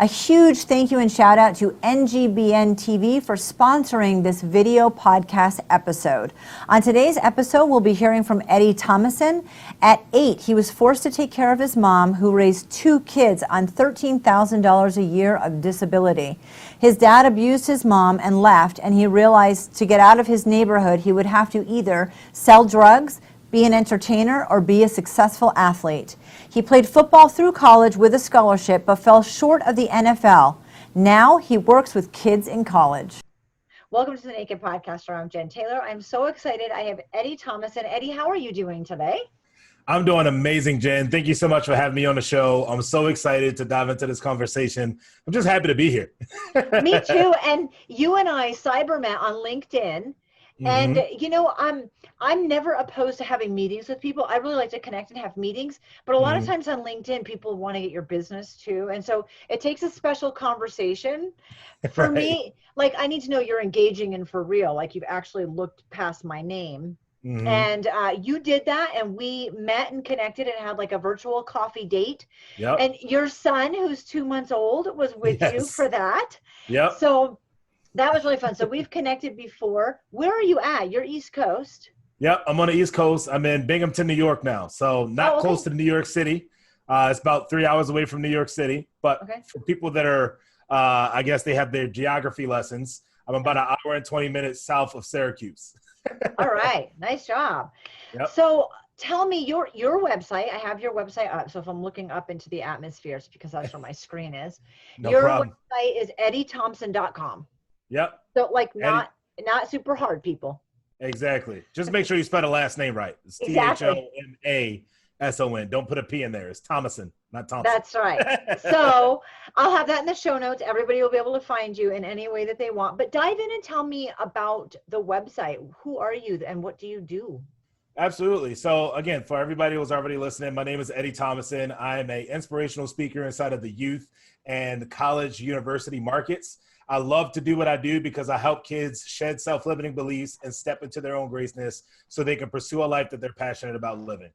A huge thank you and shout out to NGBN TV for sponsoring this video podcast episode. On today's episode, we'll be hearing from Eddie Thomason. At eight, he was forced to take care of his mom, who raised two kids on $13,000 a year of disability. His dad abused his mom and left, and he realized to get out of his neighborhood, he would have to either sell drugs, be an entertainer, or be a successful athlete. He played football through college with a scholarship, but fell short of the NFL. Now he works with kids in college. Welcome to the Naked Podcaster. I'm Jen Taylor. I'm so excited. I have Eddie Thomas. And Eddie, how are you doing today? I'm doing amazing, Jen. Thank you so much for having me on the show. I'm so excited to dive into this conversation. I'm just happy to be here. me too. And you and I cyber met on LinkedIn and mm-hmm. you know, I'm I'm never opposed to having meetings with people. I really like to connect and have meetings, but a lot mm-hmm. of times on LinkedIn, people want to get your business too, and so it takes a special conversation. For right. me, like I need to know you're engaging and for real, like you've actually looked past my name. Mm-hmm. And uh, you did that, and we met and connected and had like a virtual coffee date. Yep. And your son, who's two months old, was with yes. you for that. Yep. So that was really fun. So we've connected before. Where are you at? You're East Coast. Yep, I'm on the East Coast. I'm in Binghamton, New York now. So not oh, okay. close to New York City. Uh, it's about three hours away from New York City. But okay. for people that are, uh, I guess they have their geography lessons. I'm about an hour and 20 minutes south of Syracuse. All right, nice job. Yep. So tell me your your website. I have your website up. So if I'm looking up into the atmosphere, it's because that's where my screen is. no your problem. website is eddiethomason.com. Yep. So like not not super hard, people. Exactly. Just make sure you spell the last name right. It's T H O M A S O N. Don't put a P in there. It's Thomason, not Thompson. That's right. so I'll have that in the show notes. Everybody will be able to find you in any way that they want. But dive in and tell me about the website. Who are you and what do you do? Absolutely. So again, for everybody who's already listening, my name is Eddie Thomason. I am a inspirational speaker inside of the youth and college university markets. I love to do what I do because I help kids shed self limiting beliefs and step into their own greatness so they can pursue a life that they're passionate about living.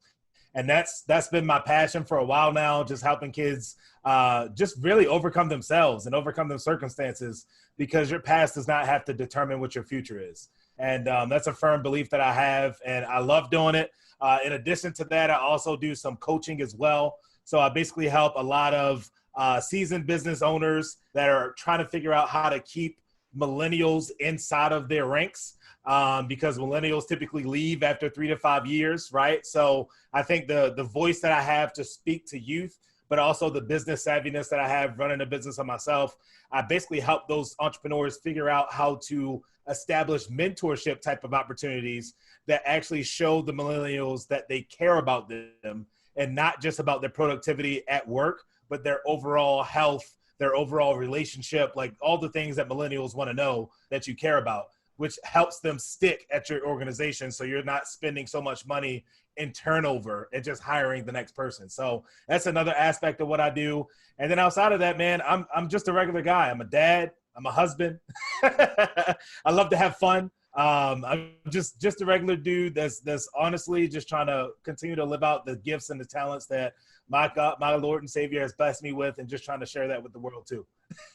And that's that's been my passion for a while now, just helping kids uh, just really overcome themselves and overcome their circumstances because your past does not have to determine what your future is. And um, that's a firm belief that I have, and I love doing it. Uh, in addition to that, I also do some coaching as well. So I basically help a lot of uh, seasoned business owners that are trying to figure out how to keep millennials inside of their ranks um, because millennials typically leave after three to five years, right? So I think the the voice that I have to speak to youth, but also the business savviness that I have running a business on myself, I basically help those entrepreneurs figure out how to establish mentorship type of opportunities that actually show the millennials that they care about them and not just about their productivity at work, but their overall health, their overall relationship, like all the things that millennials want to know that you care about, which helps them stick at your organization. So you're not spending so much money in turnover and just hiring the next person. So that's another aspect of what I do. And then outside of that, man, I'm I'm just a regular guy. I'm a dad. I'm a husband. I love to have fun. Um, I'm just just a regular dude that's that's honestly just trying to continue to live out the gifts and the talents that my God, my Lord and Savior has blessed me with, and just trying to share that with the world too.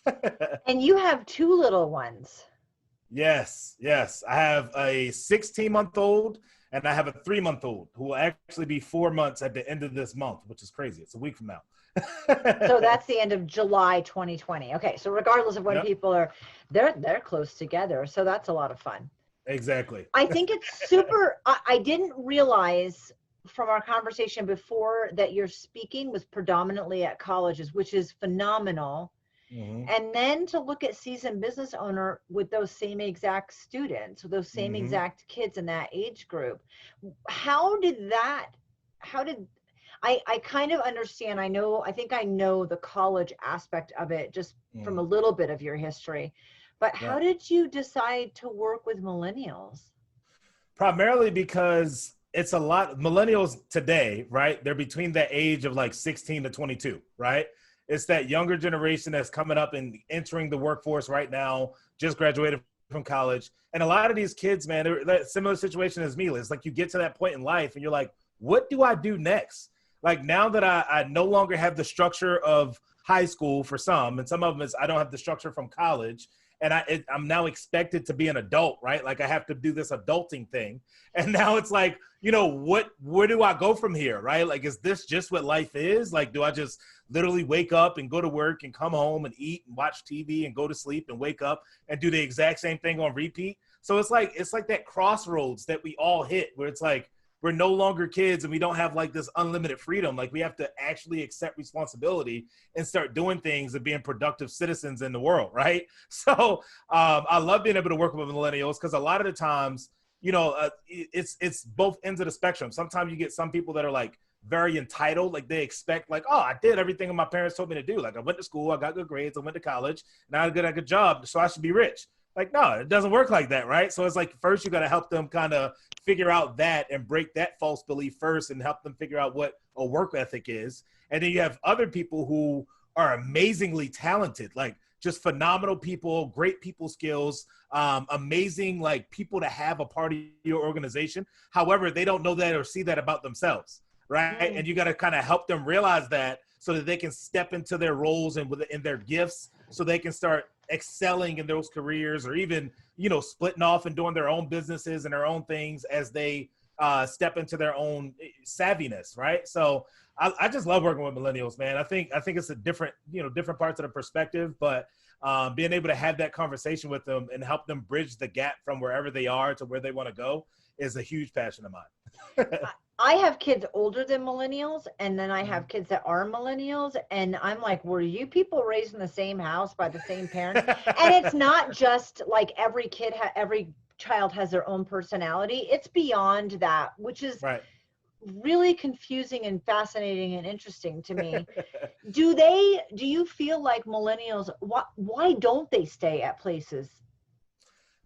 and you have two little ones. Yes, yes. I have a 16 month old and I have a three month old who will actually be four months at the end of this month, which is crazy. It's a week from now. so that's the end of July 2020. Okay, so regardless of when yep. people are, they're they're close together, so that's a lot of fun. Exactly. I think it's super. I, I didn't realize from our conversation before that your speaking was predominantly at colleges, which is phenomenal. Mm-hmm. And then to look at seasoned business owner with those same exact students, with those same mm-hmm. exact kids in that age group. How did that, how did, I, I kind of understand, I know, I think I know the college aspect of it just mm-hmm. from a mm. little bit of your history. But yeah. how did you decide to work with millennials? Primarily because it's a lot millennials today, right? They're between the age of like 16 to 22, right? It's that younger generation that's coming up and entering the workforce right now, just graduated from college. And a lot of these kids, man, they're similar situation as me. It's like you get to that point in life and you're like, what do I do next? Like now that I, I no longer have the structure of high school for some, and some of them is I don't have the structure from college, and I it, I'm now expected to be an adult, right? Like I have to do this adulting thing, and now it's like, you know, what where do I go from here, right? Like, is this just what life is? Like, do I just literally wake up and go to work and come home and eat and watch TV and go to sleep and wake up and do the exact same thing on repeat? So it's like it's like that crossroads that we all hit, where it's like we're no longer kids and we don't have like this unlimited freedom. Like we have to actually accept responsibility and start doing things and being productive citizens in the world, right? So um, I love being able to work with millennials because a lot of the times, you know, uh, it's it's both ends of the spectrum. Sometimes you get some people that are like very entitled, like they expect, like, oh, I did everything my parents told me to do. Like I went to school, I got good grades, I went to college, now I got a good job, so I should be rich. Like, no, it doesn't work like that, right? So it's like first you got to help them kind of figure out that and break that false belief first and help them figure out what a work ethic is. And then you have other people who are amazingly talented, like just phenomenal people, great people skills, um, amazing like people to have a part of your organization. However, they don't know that or see that about themselves, right? Mm. And you got to kind of help them realize that so that they can step into their roles and within their gifts, so they can start excelling in those careers or even you know splitting off and doing their own businesses and their own things as they uh, step into their own eh, savviness right? So I, I, just love working with millennials man. I think i think it's a different you know different parts of the perspective but um, being able to have that conversation with them and help them bridge the gap from wherever they are to where they want to go is a huge passion of mine I have kids older than millennials, and then I have mm-hmm. kids that are millennials, and I'm like, were you people raised in the same house by the same parents? and it's not just like every kid, ha- every child has their own personality. It's beyond that, which is right. really confusing and fascinating and interesting to me. do they? Do you feel like millennials? Why? Why don't they stay at places?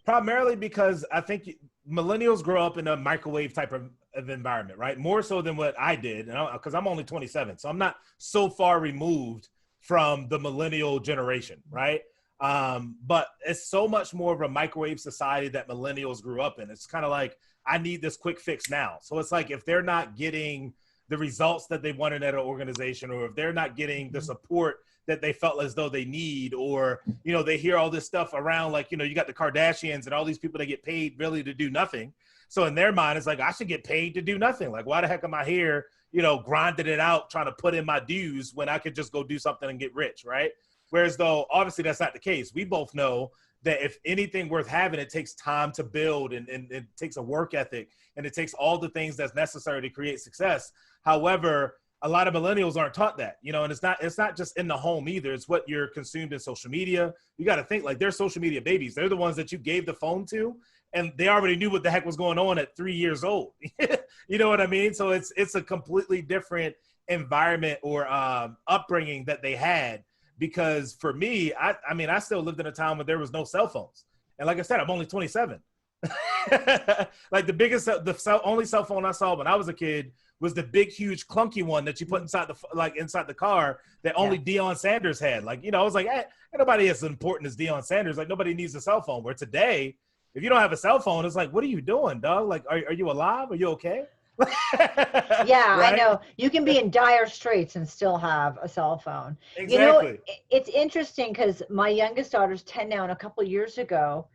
Primarily because I think millennials grow up in a microwave type of of environment, right? More so than what I did, because I'm only 27, so I'm not so far removed from the millennial generation, right? Um, but it's so much more of a microwave society that millennials grew up in. It's kind of like I need this quick fix now. So it's like if they're not getting the results that they wanted at an organization, or if they're not getting the mm-hmm. support that they felt as though they need, or you know they hear all this stuff around, like you know you got the Kardashians and all these people that get paid really to do nothing so in their mind, it's like I should get paid to do nothing. Like why the heck am I here? You know, grinding it out, trying to put in my dues when I could just go do something and get rich, right? Whereas though obviously that's not the case. We both know that if anything worth having, it takes time to build and, and it takes a work ethic and it takes all the things that's necessary to create success. However, a lot of millennials aren't taught that, you know, and it's not it's not just in the home either. It's what you're consumed in social media. You got to think like they're social media babies. They're the ones that you gave the phone to, and they already knew what the heck was going on at three years old. you know what I mean? So it's it's a completely different environment or um, upbringing that they had. Because for me, I, I mean, I still lived in a time when there was no cell phones, and like I said, I'm only 27. like the biggest, the cell, only cell phone I saw when I was a kid was the big, huge, clunky one that you put inside the like inside the car that only yeah. Deion Sanders had. Like you know, I was like, hey, nobody as important as Deion Sanders. Like nobody needs a cell phone. Where today, if you don't have a cell phone, it's like, what are you doing, dog? Like, are, are you alive? Are you okay? yeah, right? I know. You can be in dire straits and still have a cell phone. Exactly. You know, it's interesting because my youngest daughter's 10 now, and a couple years ago,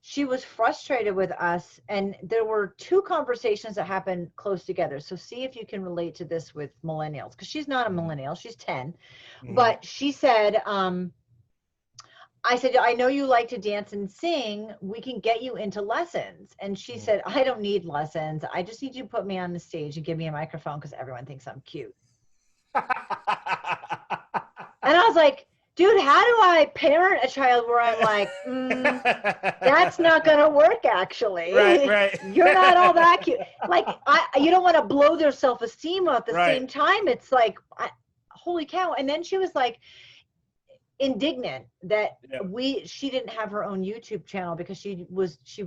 she was frustrated with us. And there were two conversations that happened close together. So see if you can relate to this with millennials, because she's not a mm-hmm. millennial, she's 10. Mm-hmm. But she said, um, I said, I know you like to dance and sing. We can get you into lessons. And she mm. said, I don't need lessons. I just need you to put me on the stage and give me a microphone because everyone thinks I'm cute. and I was like, dude, how do I parent a child where I'm like, mm, that's not going to work actually. Right, right. You're not all that cute. Like, I, you don't want to blow their self esteem at the right. same time. It's like, I, holy cow. And then she was like, indignant that yeah. we she didn't have her own YouTube channel because she was she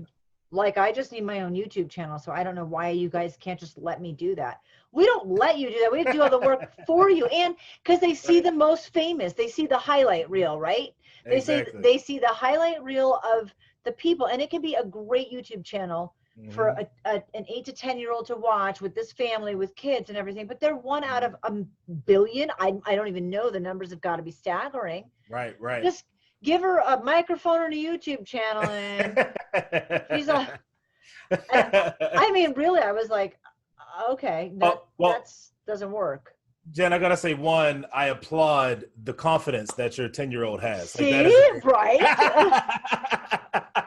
like I just need my own YouTube channel so I don't know why you guys can't just let me do that. We don't let you do that. We do all the work for you and cuz they see the most famous. They see the highlight reel, right? They exactly. say they see the highlight reel of the people and it can be a great YouTube channel for Mhm. a, a, an eight to 10 year old to watch with this family, with kids and everything, but they're one out of a billion. I, I don't even know. The numbers have got to be staggering. right, right. Just give her a microphone and a YouTube channel. And she's a, I mean, really, I was like, okay, that Oh, well- that's, doesn't work. Jen, I gotta say, one, I applaud the confidence that your 10 year old has. See, that is- right?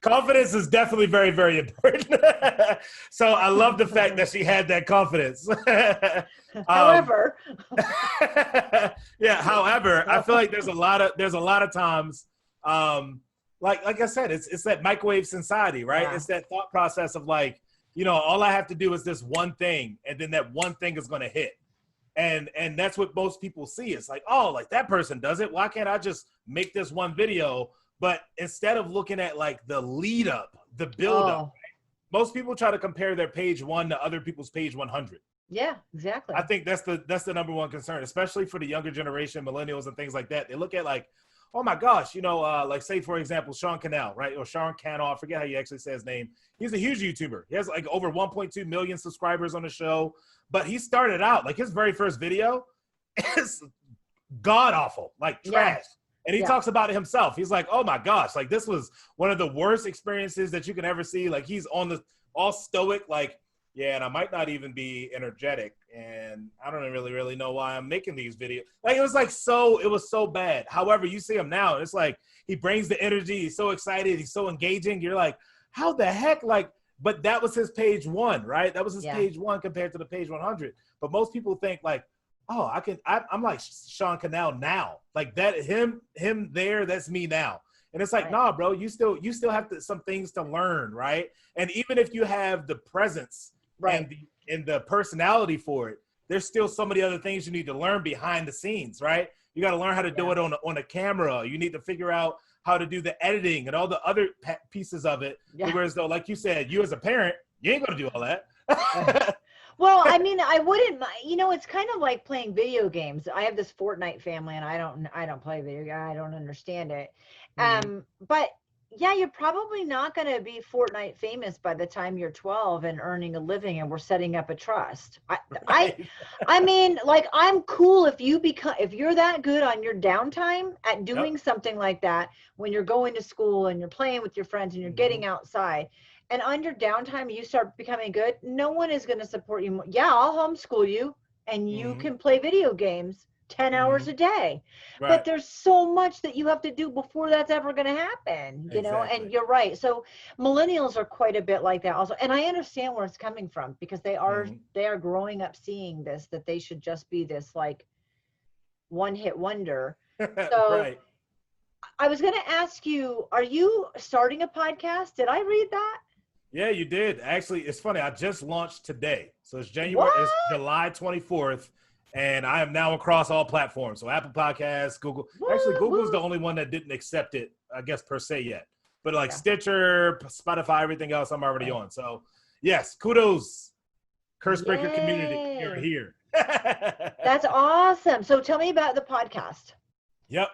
confidence is definitely very, very important. so I love the fact that she had that confidence. Um, However, yeah. However, I feel like there's a lot of there's a lot of times, um, like like I said, it's it's that microwave society, right? Yeah. It's that thought process of like, you know, all I have to do is this one thing, and then that one thing is gonna hit. And and that's what most people see. It's like, oh, like that person does it. Why can't I just make this one video? But instead of looking at like the lead up, the build up, oh, most people try to compare their page one to other people's page 100. yeah, exactly. I think that's the that's the number one concern, especially for the younger generation, millennials and things like that. They look at like, oh my gosh, you know, uh, like say for example, Sean Cannell, right? Or Sean Cannell, I forget how you actually say his name. He's a huge YouTuber. He has like over 1.2 million subscribers on the show. But he started out like his very first video is god awful, like Yeah. And he Yeah. talks about it himself. He's like, oh my gosh, like this was one of the worst experiences that you can ever see. Like he's on the all stoic, like yeah, and I might not even be energetic, and I don't really really know why I'm making these videos. Like it was like so, it was so bad. However, you see him now, it's like he brings the energy. He's so excited. He's so engaging. You're like, how the heck? Like, but that was his page one, right? That was his Yeah. page one compared to the page 100. But most people think like, oh, I can. I, I'm like Sean Cannell now. Like that, him, him there. That's me now. And it's like, Right. nah, bro, you still you still have to, some things to learn, right? And even if you have the presence right. and the and the personality for it, there's still so many other things you need to learn behind the scenes, right? You got to learn how to do it on a, on a camera. You need to figure out how to do the editing and all the other pieces of it. Yeah. Whereas though, like you said, you as a parent, you ain't gonna do all that. Well, I mean, I wouldn't. You know, it's kind of like playing video games. I have this Fortnite family, and I don't. I don't play video. I don't understand it. Mhm. Um, but yeah, you're probably not going to be Fortnite famous by the time you're 12 and earning a living, and we're setting up a trust. I, I, Right. I mean, like, I'm cool if you become if you're that good on your downtime at doing something like that when you're going to school and you're playing with your friends and you're getting outside. And your downtime, you start becoming good. No one is going to support you. more. Yeah, I'll homeschool you, and you Mhm. can play video games 10 hours a day. Right. But there's so much that you have to do before that's ever going to happen, you know. And you're right. So millennials are quite a bit like that also, and I understand where it's coming from because they are Mhm. they are growing up seeing this that they should just be this like one hit wonder. So- right. I was going to ask you, are you starting a podcast? Did I read that? Yeah, you did. Actually, it's funny. I just launched today. So it's January, it's July 24th, and I am now across all platforms. So Apple Podcasts, Google. Actually, Google's the only one that didn't accept it, I guess, per se yet. But like Yeah. Stitcher, Spotify, everything else, I'm already on. So yes, kudos. Curse Breaker community. You're here. That's awesome. So tell me about the podcast. Yep.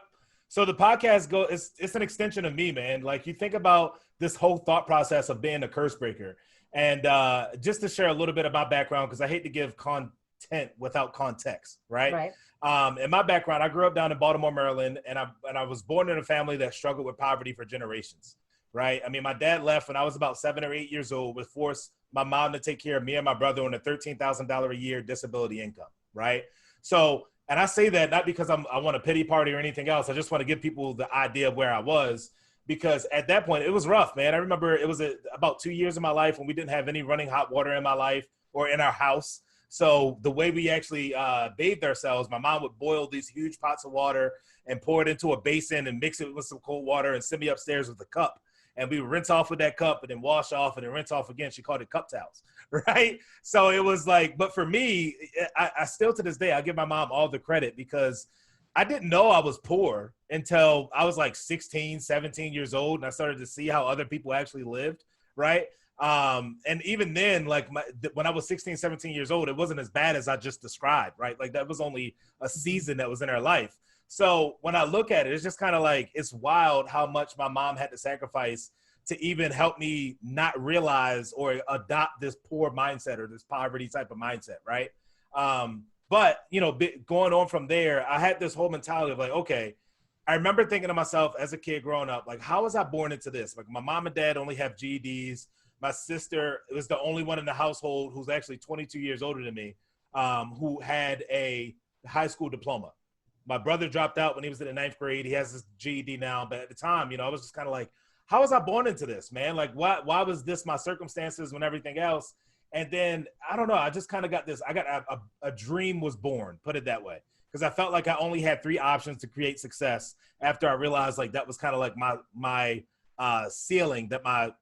So the podcast go it's it's an extension of me, man. Like you think about this whole thought process of being a curse breaker. And uh just to share a little bit of my background, because I hate to give content without context, right? Right. Um, in my background, I grew up down in Baltimore, Maryland, and I and I was born in a family that struggled with poverty for generations. Right. I mean, my dad left when I was about seven or eight years old, was forced my mom to take care of me and my brother on a thirteen thousand dollar a year disability income. Right. So, and I say that not because I'm I want a pity party or anything else. I just want to give people the idea of where I was because at that point it was rough, man. I remember it was a, about two years of my life when we didn't have any running hot water in my life or in our house. So the way we actually uh, bathed ourselves, my mom would boil these huge pots of water and pour it into a basin and mix it with some cold water and send me upstairs with a cup. And we would rinse off with that cup and then wash off and then rinse off again. She called it cup towels, right? So it was like, but for me, I, I still to this day, I give my mom all the credit because I didn't know I was poor until I was like 16, 17 years old. And I started to see how other people actually lived, right? Um, and even then, like my, th- when I was 16, 17 years old, it wasn't as bad as I just described, right? Like that was only a season that was in our life. So when I look at it, it's just kind of like it's wild how much my mom had to sacrifice to even help me not realize or adopt this poor mindset or this poverty type of mindset, right? Um, but you know, going on from there, I had this whole mentality of like, okay, I remember thinking to myself as a kid growing up, like, how was I born into this? Like, my mom and dad only have GEDs. My sister was the only one in the household who's actually 22 years older than me, um, who had a high school diploma. My brother dropped out when he was in the ninth grade. He has his GED now, but at the time, you know, I was just kind of like, how was I born into this, man? Like, why why was this my circumstances when everything else? And then I don't know. I just kind of got this. I got a, a, a dream was born. Put it that way, because I felt like I only had three options to create success. After I realized like that was kind of like my my uh, ceiling that my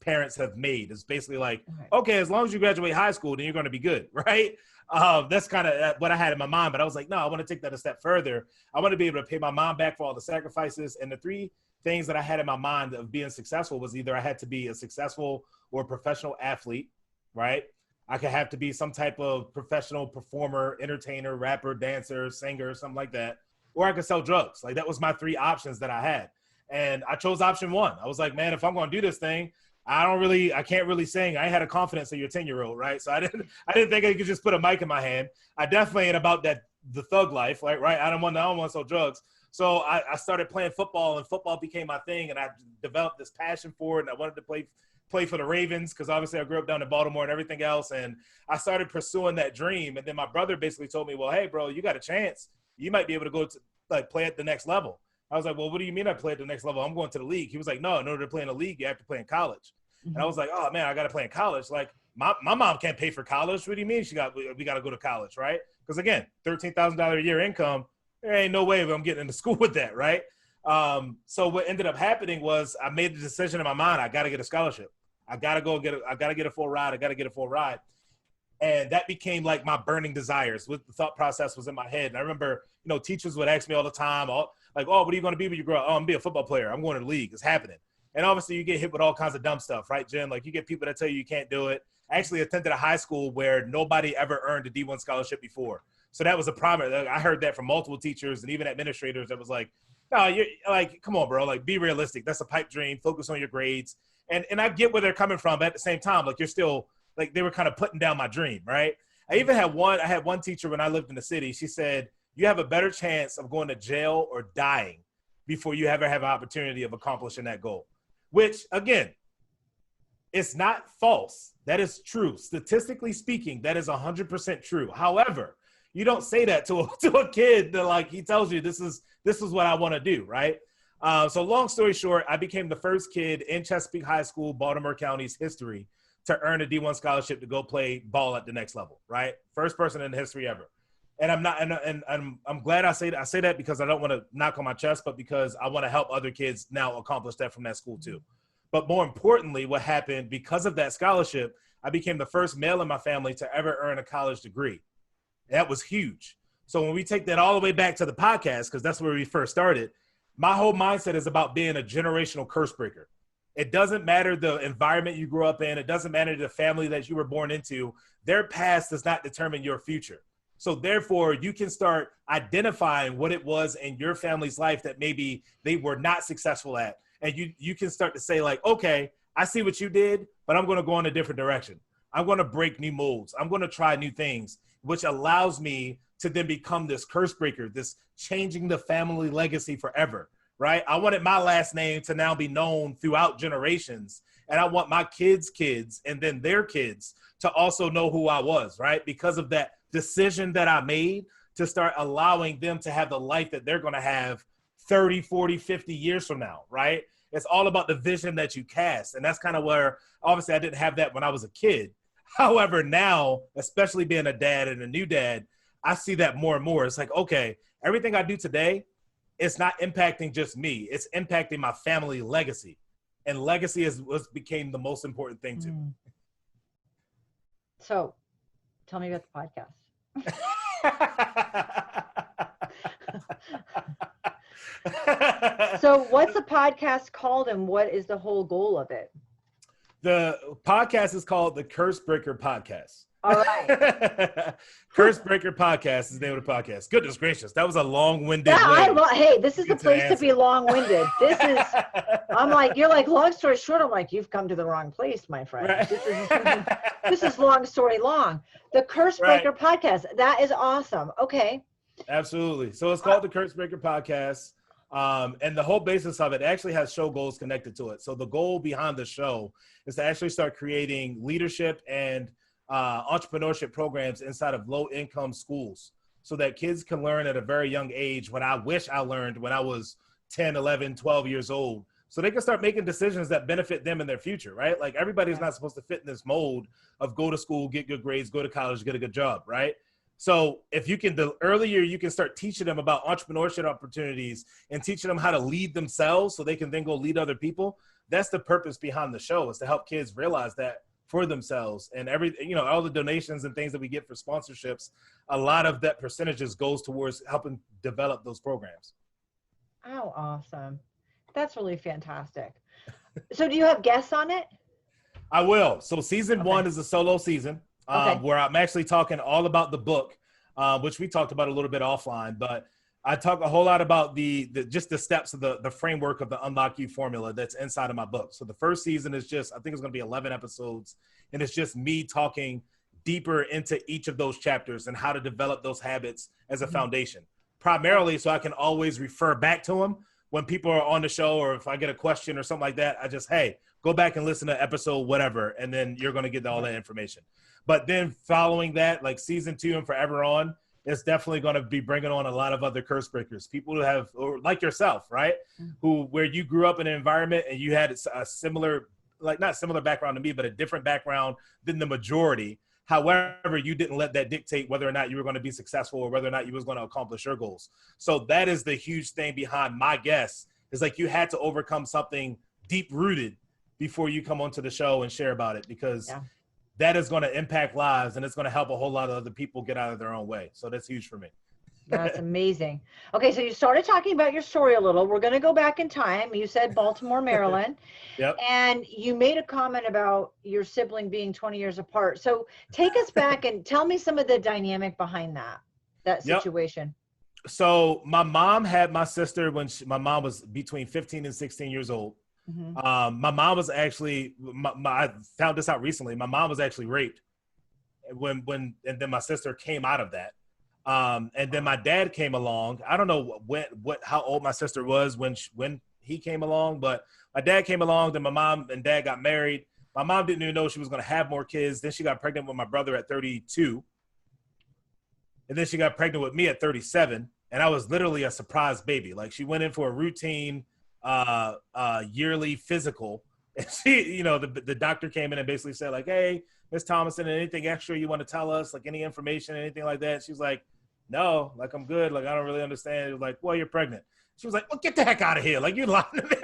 parents have made. It's basically like, okay, as long as you graduate high school, then you're going to be good, right? Um, that's kind of uh, what I had in my mind. But I was like, no, I want to take that a step further. I want to be able to pay my mom back for all the sacrifices. And the three things that I had in my mind of being successful was either I had to be a successful or professional athlete, right? I could have to be some type of professional performer, entertainer, rapper, dancer, singer, something like that, or I could sell drugs. Like that was my three options that I had. And I chose option one. I was like, man, if I'm to do this thing, I don't really, I can't really sing. I had a confidence of your 10 year old, right? So I didn't, I didn't think I could just put a mic in my hand. I definitely ain't about that, the thug life, like, right? I don't want, I don't want to sell drugs. So I, I started playing football, and football became my thing, and I developed this passion for it. And I wanted to play play for the Ravens because obviously I grew up down in Baltimore and everything else. And I started pursuing that dream. And then my brother basically told me, "Well, hey, bro, you got a chance. You might be able to go to like play at the next level." I was like, "Well, what do you mean I play at the next level? I'm going to the league." He was like, "No, in order to play in the league, you have to play in college." Mm-hmm. And I was like, "Oh man, I got to play in college. Like my, my mom can't pay for college. What do you mean she got we, we got to go to college, right? Because again, thirteen thousand dollar a year income there ain't no way I'm getting into school with that, right? Um, so what ended up happening was I made the decision in my mind, I gotta get a scholarship. I gotta go get a, I gotta get a full ride. I gotta get a full ride. And that became like my burning desires. What the thought process was in my head. And I remember, you know, teachers would ask me all the time, all, like, oh, what are you gonna be when you grow up? Oh, I'm gonna be a football player. I'm going to the league. It's happening. And obviously you get hit with all kinds of dumb stuff, right, Jen? Like you get people that tell you you can't do it. I actually attended a high school where nobody ever earned a D1 scholarship before. So that was a problem. I heard that from multiple teachers and even administrators that was like, no, you're like, come on, bro. Like, be realistic. That's a pipe dream. Focus on your grades. And and I get where they're coming from, but at the same time, like you're still like they were kind of putting down my dream, right? I even had one, I had one teacher when I lived in the city. She said, You have a better chance of going to jail or dying before you ever have an opportunity of accomplishing that goal. Which again, it's not false. That is true. Statistically speaking, that is 100% true. However, you don't say that to a, to a kid that like he tells you this is this is what I want to do, right? Uh, so long story short, I became the first kid in Chesapeake High School, Baltimore County's history to earn a D1 scholarship to go play ball at the next level, right? First person in history ever. And I'm not, and, and, I'm, I'm glad I say that. I say that because I don't want to knock on my chest, but because I want to help other kids now accomplish that from that school too. But more importantly, what happened because of that scholarship, I became the first male in my family to ever earn a college degree. That was huge. So when we take that all the way back to the podcast, because that's where we first started, my whole mindset is about being a generational curse breaker. It doesn't matter the environment you grew up in, it doesn't matter the family that you were born into. Their past does not determine your future. So therefore, you can start identifying what it was in your family's life that maybe they were not successful at. And you you can start to say, like, okay, I see what you did, but I'm gonna go in a different direction. I'm gonna break new molds. I'm gonna try new things which allows me to then become this curse breaker, this changing the family legacy forever, right? I wanted my last name to now be known throughout generations. And I want my kids' kids and then their kids to also know who I was, right? Because of that decision that I made to start allowing them to have the life that they're going to have 30, 40, 50 years from now, right? It's all about the vision that you cast. And that's kind of where obviously I didn't have that when I was a kid. However, now, especially being a dad and a new dad, I see that more and more. It's like, okay, everything I do today, it's not impacting just me. It's impacting my family legacy. And legacy is what became the most important thing to me. Mm. So tell me about the podcast. so what's the podcast called and what is the whole goal of it? The podcast is called the Curse Breaker Podcast. All right. Curse Breaker Podcast is the name of the podcast. Goodness gracious, that was a long-winded. Yeah, I lo- hey, this is the place to be long-winded. This is. I'm like, you're like, long story short. I'm like, you've come to the wrong place, my friend. Right. This is this is long story long. The Curse Right. Breaker podcast. That is awesome. Okay. Absolutely. So it's called the Curse Breaker Podcast. Um, and the whole basis of it actually has show goals connected to it. So the goal behind the show is to actually start creating leadership and uh, entrepreneurship programs inside of low income schools so that kids can learn at a very young age when I wish I learned when I was 10, 11, 12 years old. So they can start making decisions that benefit them in their future, right? Like everybody's not supposed to fit in this mold of go to school, get good grades, go to college, get a good job, right? So if you can, the earlier you can start teaching them about entrepreneurship opportunities and teaching them how to lead themselves so they can then go lead other people. That's the purpose behind the show is to help kids realize that for themselves and every, you know, all the donations and things that we get for sponsorships, a lot of that percentages goes towards helping develop those programs. Oh, awesome. That's really fantastic. So, do you have guests on it? I will. So season Okay. one is a solo season um, Okay. where I'm actually talking all about the book, uh, which we talked about a little bit offline. But I talk a whole lot about the, the just the steps of the the framework of the Unlock You formula that's inside of my book. So the first season is just I think it's going to be 11 episodes, and it's just me talking deeper into each of those chapters and how to develop those habits as a Mhm. foundation. Primarily, so I can always refer back to them when people are on the show or if I get a question or something like that. I just hey go back and listen to episode whatever, and then you're going to get all that information. But then following that, like season two and forever on, it's definitely going to be bringing on a lot of other curse breakers, people who have, or like yourself, right? Mm. Who where you grew up in an environment and you had a similar, like not similar background to me, but a different background than the majority. However, you didn't let that dictate whether or not you were going to be successful or whether or not you was going to accomplish your goals. So that is the huge thing behind my guess. Is like you had to overcome something deep rooted before you come onto the show and share about it because Yeah. That is going to impact lives and it's going to help a whole lot of other people get out of their own way. So that's huge for me. That's amazing. Okay, so you started talking about your story a little. We're going to go back in time. You said Baltimore, Maryland. Yep. And you made a comment about your sibling being 20 years apart. So take us back and tell me some of the dynamic behind that that Yep. situation. So my mom had my sister when she, my mom was between 15 and 16 years old. Mhm. Um, my mom was actually, my, my, I found this out recently. My mom was actually raped when, when, and then my sister came out of that. Um, and then my dad came along. I don't know when, what, how old my sister was when, she, when he came along, but my dad came along. Then my mom and dad got married. My mom didn't even know she was going to have more kids. Then she got pregnant with my brother at 32. And then she got pregnant with me at 37. And I was literally a surprise baby. Like she went in for a routine uh, uh, yearly physical. And she, you know, the, the doctor came in and basically said, like, hey, Miss Thomason, anything extra you want to tell us? Like any information, anything like that? She was like, no, like I'm good. Like I don't really understand. Was like, well, you're pregnant. She was like, well, get the heck out of here. Like you're lying to me.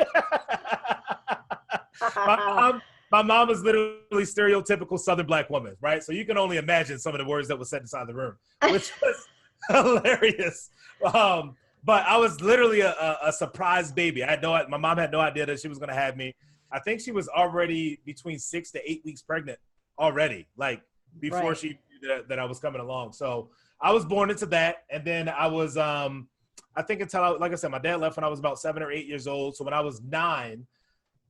my mom, my mom is literally stereotypical Southern black woman, right? So you can only imagine some of the words that were said inside the room, which was hilarious. Um, but I was literally a, a, a surprise baby. I had no, my mom had no idea that she was going to have me. I think she was already between six to eight weeks pregnant already, like before Right. she knew that, that I was coming along. So I was born into that, and then I was, um, I think until I, like I said, my dad left when I was about seven or eight years old. So when I was nine,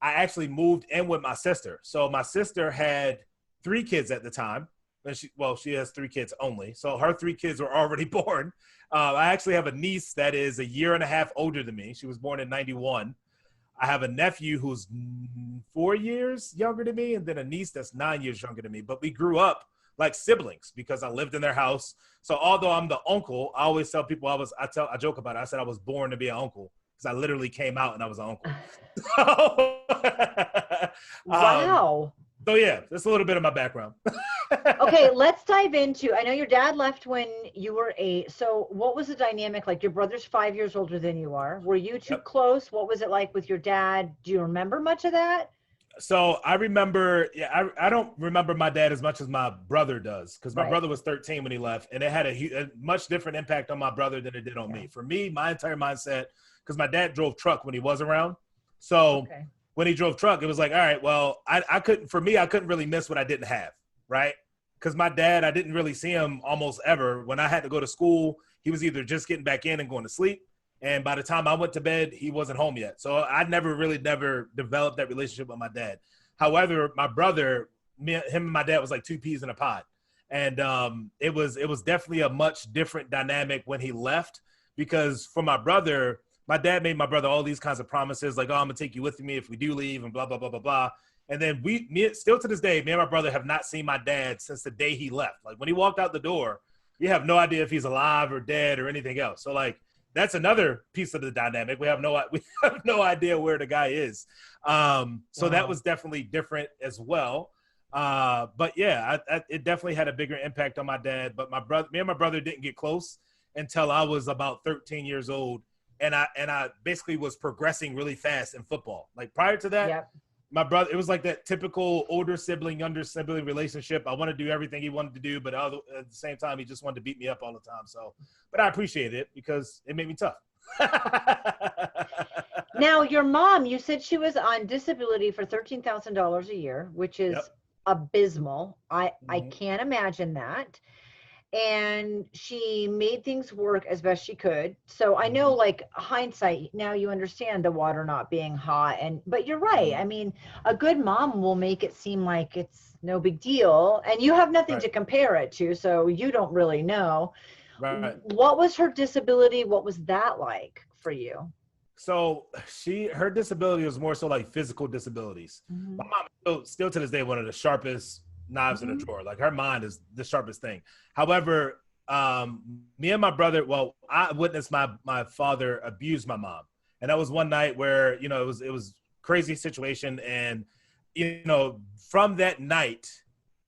I actually moved in with my sister. So my sister had three kids at the time. She, well, she has three kids only. So her three kids were already born. Uh, I actually have a niece that is a year and a half older than me. She was born in 91. I have a nephew who's four years younger than me, and then a niece that's nine years younger than me. But we grew up like siblings because I lived in their house. So although I'm the uncle, I always tell people I was I tell I joke about it. I said I was born to be an uncle because I literally came out and I was an uncle. Um, wow. So yeah, that's a little bit of my background. okay, let's dive into. I know your dad left when you were eight. So, what was the dynamic like? Your brother's five years older than you are. Were you two Yep. close? What was it like with your dad? Do you remember much of that? So I remember, yeah, I, I don't remember my dad as much as my brother does because my Right. brother was 13 when he left, and it had a, a much different impact on my brother than it did on Yeah. me. For me, my entire mindset, because my dad drove truck when he was around, so Okay. When he drove truck, it was like, all right, well, I, I couldn't, for me, I couldn't really miss what I didn't have, right? because my dad, I didn't really see him almost ever. When I had to go to school, he was either just getting back in and going to sleep. And by the time I went to bed, he wasn't home yet. So I never really never developed that relationship with my dad. However, my brother, me, him and my dad was like two peas in a pod. And um, it was it was definitely a much different dynamic when he left because for my brother, my dad made my brother all these kinds of promises like, "Oh, I'm gonna take you with me if we do leave," and blah blah blah blah blah. And then we, me, still to this day, me and my brother have not seen my dad since the day he left. Like when he walked out the door, you have no idea if he's alive or dead or anything else. So like that's another piece of the dynamic. We have no we have no idea where the guy is. Um, so wow. that was definitely different as well. Uh, but yeah, I, I, it definitely had a bigger impact on my dad. But my brother, me and my brother didn't get close until I was about 13 years old, and I and I basically was progressing really fast in football. Like prior to that, yep. my brother, it was like that typical older sibling, younger sibling relationship. I wanted to do everything he wanted to do, but at the same time, he just wanted to beat me up all the time. So, but I appreciate it because it made me tough. now, your mom, you said she was on disability for thirteen thousand dollars a year, which is yep abysmal. I mm-hmm. I can't imagine that. And she made things work as best she could. So I know, mm-hmm. like hindsight, now you understand the water not being hot. And but you're right. Mm-hmm. I mean, a good mom will make it seem like it's no big deal, and you have nothing right. to compare it to, so you don't really know. Right. What was her disability? What was that like for you? So she her disability was more so like physical disabilities. Mm-hmm. My mom still, still to this day one of the sharpest knives mm-hmm. in the drawer. Like her mind is the sharpest thing. However, um, me and my brother, well, I witnessed my my father abuse my mom, and that was one night where you know it was it was crazy situation, and you know from that night,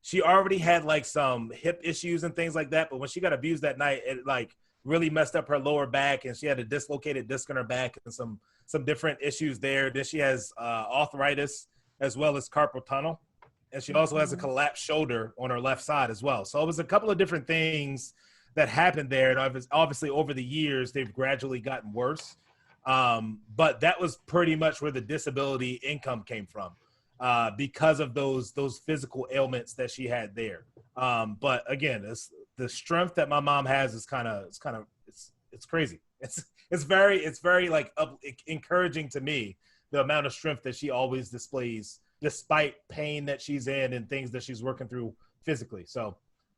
she already had like some hip issues and things like that. But when she got abused that night, it like really messed up her lower back and she had a dislocated disc in her back and some some different issues there. Then she has uh, arthritis as well as carpal tunnel, and she also has a collapsed shoulder on her left side as well. So it was a couple of different things that happened there, and obviously over the years they've gradually gotten worse. Um, but that was pretty much where the disability income came from. Uh, because of those those physical ailments that she had there. Um, but again, the strength that my mom has is kind of it's kind of it's it's crazy. It's it's very it's very like up, encouraging to me the amount of strength that she always displays despite pain that she's in and things that she's working through physically. So,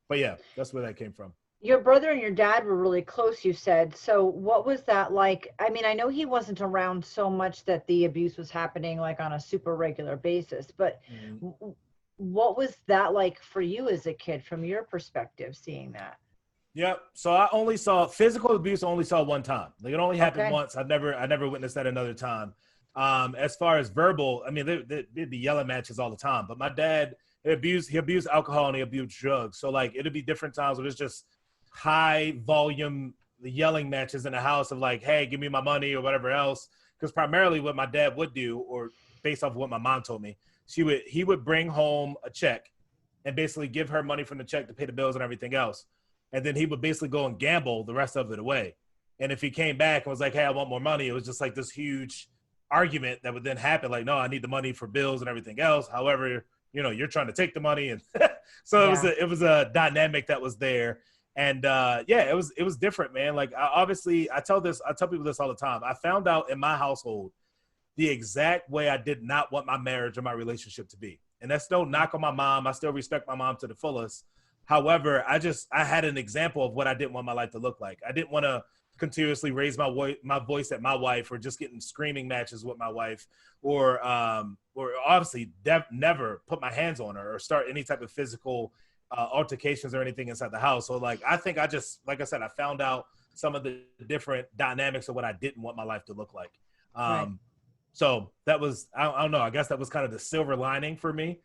but yeah, that's where that came from. Your brother and your dad were really close, you said. So, what was that like? I mean, I know he wasn't around so much that the abuse was happening like on a super regular basis, but mm-hmm what was that like for you as a kid from your perspective seeing that Yep. So I only saw physical abuse. Only saw one time. Like it only happened okay. once. I've never, I never witnessed that another time. Um, as far as verbal, I mean, there, would be yelling matches all the time. But my dad, he abused, he abused alcohol and he abused drugs. So like, it'd be different times where it's just high volume yelling matches in the house of like, hey, give me my money or whatever else. Because primarily, what my dad would do, or based off of what my mom told me, she would he would bring home a check and basically give her money from the check to pay the bills and everything else. And then he would basically go and gamble the rest of it away. And if he came back and was like, "Hey, I want more money," it was just like this huge argument that would then happen. Like, no, I need the money for bills and everything else. However, you know, you're trying to take the money, and so yeah. it was a, it was a dynamic that was there. And uh, yeah, it was it was different, man. Like, I, obviously, I tell this, I tell people this all the time. I found out in my household the exact way I did not want my marriage or my relationship to be. And that's no knock on my mom. I still respect my mom to the fullest. However, I just I had an example of what I didn't want my life to look like. I didn't want to continuously raise my voice my voice at my wife or just getting screaming matches with my wife or um or obviously dev- never put my hands on her or start any type of physical uh, altercations or anything inside the house. So like I think I just like I said I found out some of the different dynamics of what I didn't want my life to look like. Um, right so that was I, I, don't know i guess that was kind of the silver lining for me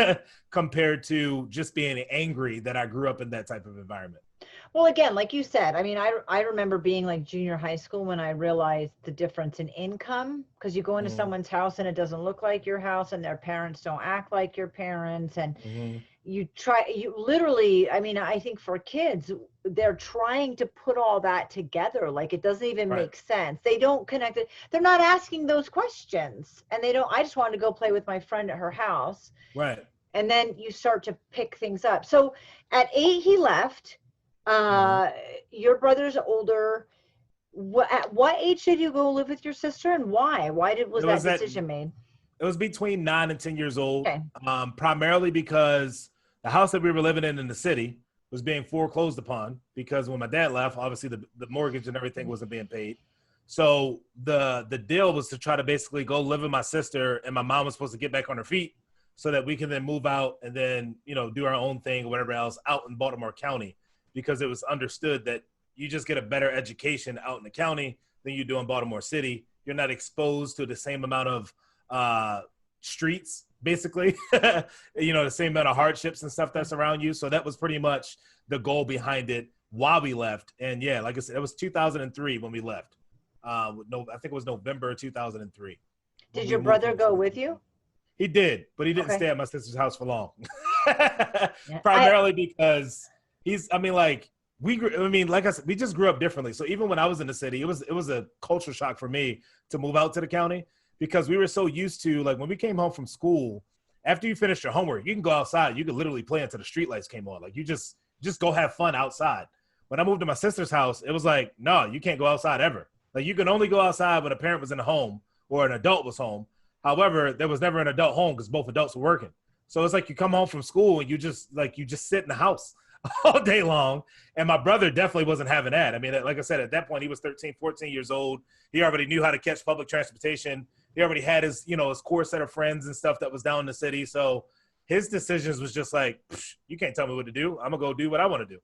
compared to just being angry that i grew up in that type of environment well again like you said i mean i, I remember being like junior high school when i realized the difference in income because you go into mm someone's house and it doesn't look like your house and their parents don't act like your parents and mm-hmm you try you literally i mean i think for kids they're trying to put all that together like it doesn't even right. make sense they don't connect it they're not asking those questions and they don't i just wanted to go play with my friend at her house right and then you start to pick things up. So at eight, he left. Uh, Your brother's older. What, at what age did you go live with your sister, and why? Why did was It that was at- decision made? It was between nine and ten years old. Okay. Um, primarily because the house that we were living in in the city was being foreclosed upon because when my dad left, obviously the, the mortgage and everything wasn't being paid. So the the deal was to try to basically go live with my sister, and my mom was supposed to get back on her feet so that we can then move out and then you know do our own thing or whatever else out in Baltimore County because it was understood that you just get a better education out in the county than you do in Baltimore City. You're not exposed to the same amount of uh, streets, basically. you know, the same amount of hardships and stuff that's around you. So that was pretty much the goal behind it while we left. And yeah, like I said, it was 2003 when we left. Uh, no, I think it was November 2003. Did your brother go with you? He did, but he didn't Okay. stay at my sister's house for long. Primarily because he's. I mean, like we. Grew, I mean, like I said, we just grew up differently. So even when I was in the city, it was it was a culture shock for me to move out to the county because we were so used to like when we came home from school. After you finish your homework, you can go outside. You can literally play until the streetlights came on. Like you just just go have fun outside. When I moved to my sister's house, it was like, no, you can't go outside ever. Like you can only go outside when a parent was in the home or an adult was home. However, there was never an adult home because both adults were working. So it's like you come home from school and you just like you just sit in the house all day long. And my brother definitely wasn't having that. I mean, like I said, at that point he was 13, 14 years old. He already knew how to catch public transportation. He already had his, you know, his core set of friends and stuff that was down in the city. So his decisions was just like, you can't tell me what to do. I'm gonna go do what I want to do.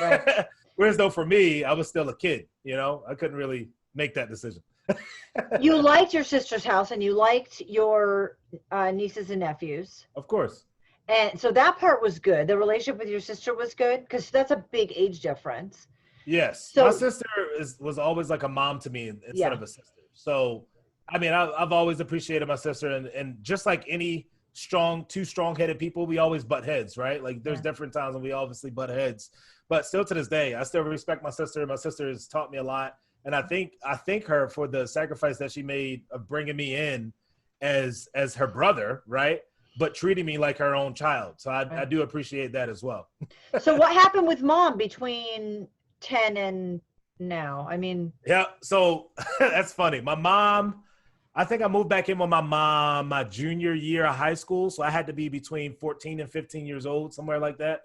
Right. Whereas though for me, I was still a kid. You know, I couldn't really make that decision. you liked your sister's house, and you liked your uh, nieces and nephews, Of course. And so that part was good. The relationship with your sister was good because that's a big age difference. Yes, So- my sister is was always like a mom to me instead Yeah. of a sister. So, I mean, I, I've always appreciated my sister, and and just like any strong, two strong-headed people, we always butt heads, right? Like there's Yeah. different times when we obviously butt heads, but still to this day, I still respect my sister. My sister has taught me a lot, and I think I thank her for the sacrifice that she made of bringing me in as as her brother, right? But treating me like her own child. So I, I do appreciate that as well. So what happened with mom between ten and now? I mean, Yeah, so that's funny. My mom, I think I moved back in with my mom my junior year of high school, so I had to be between 14 and 15 years old, somewhere like that.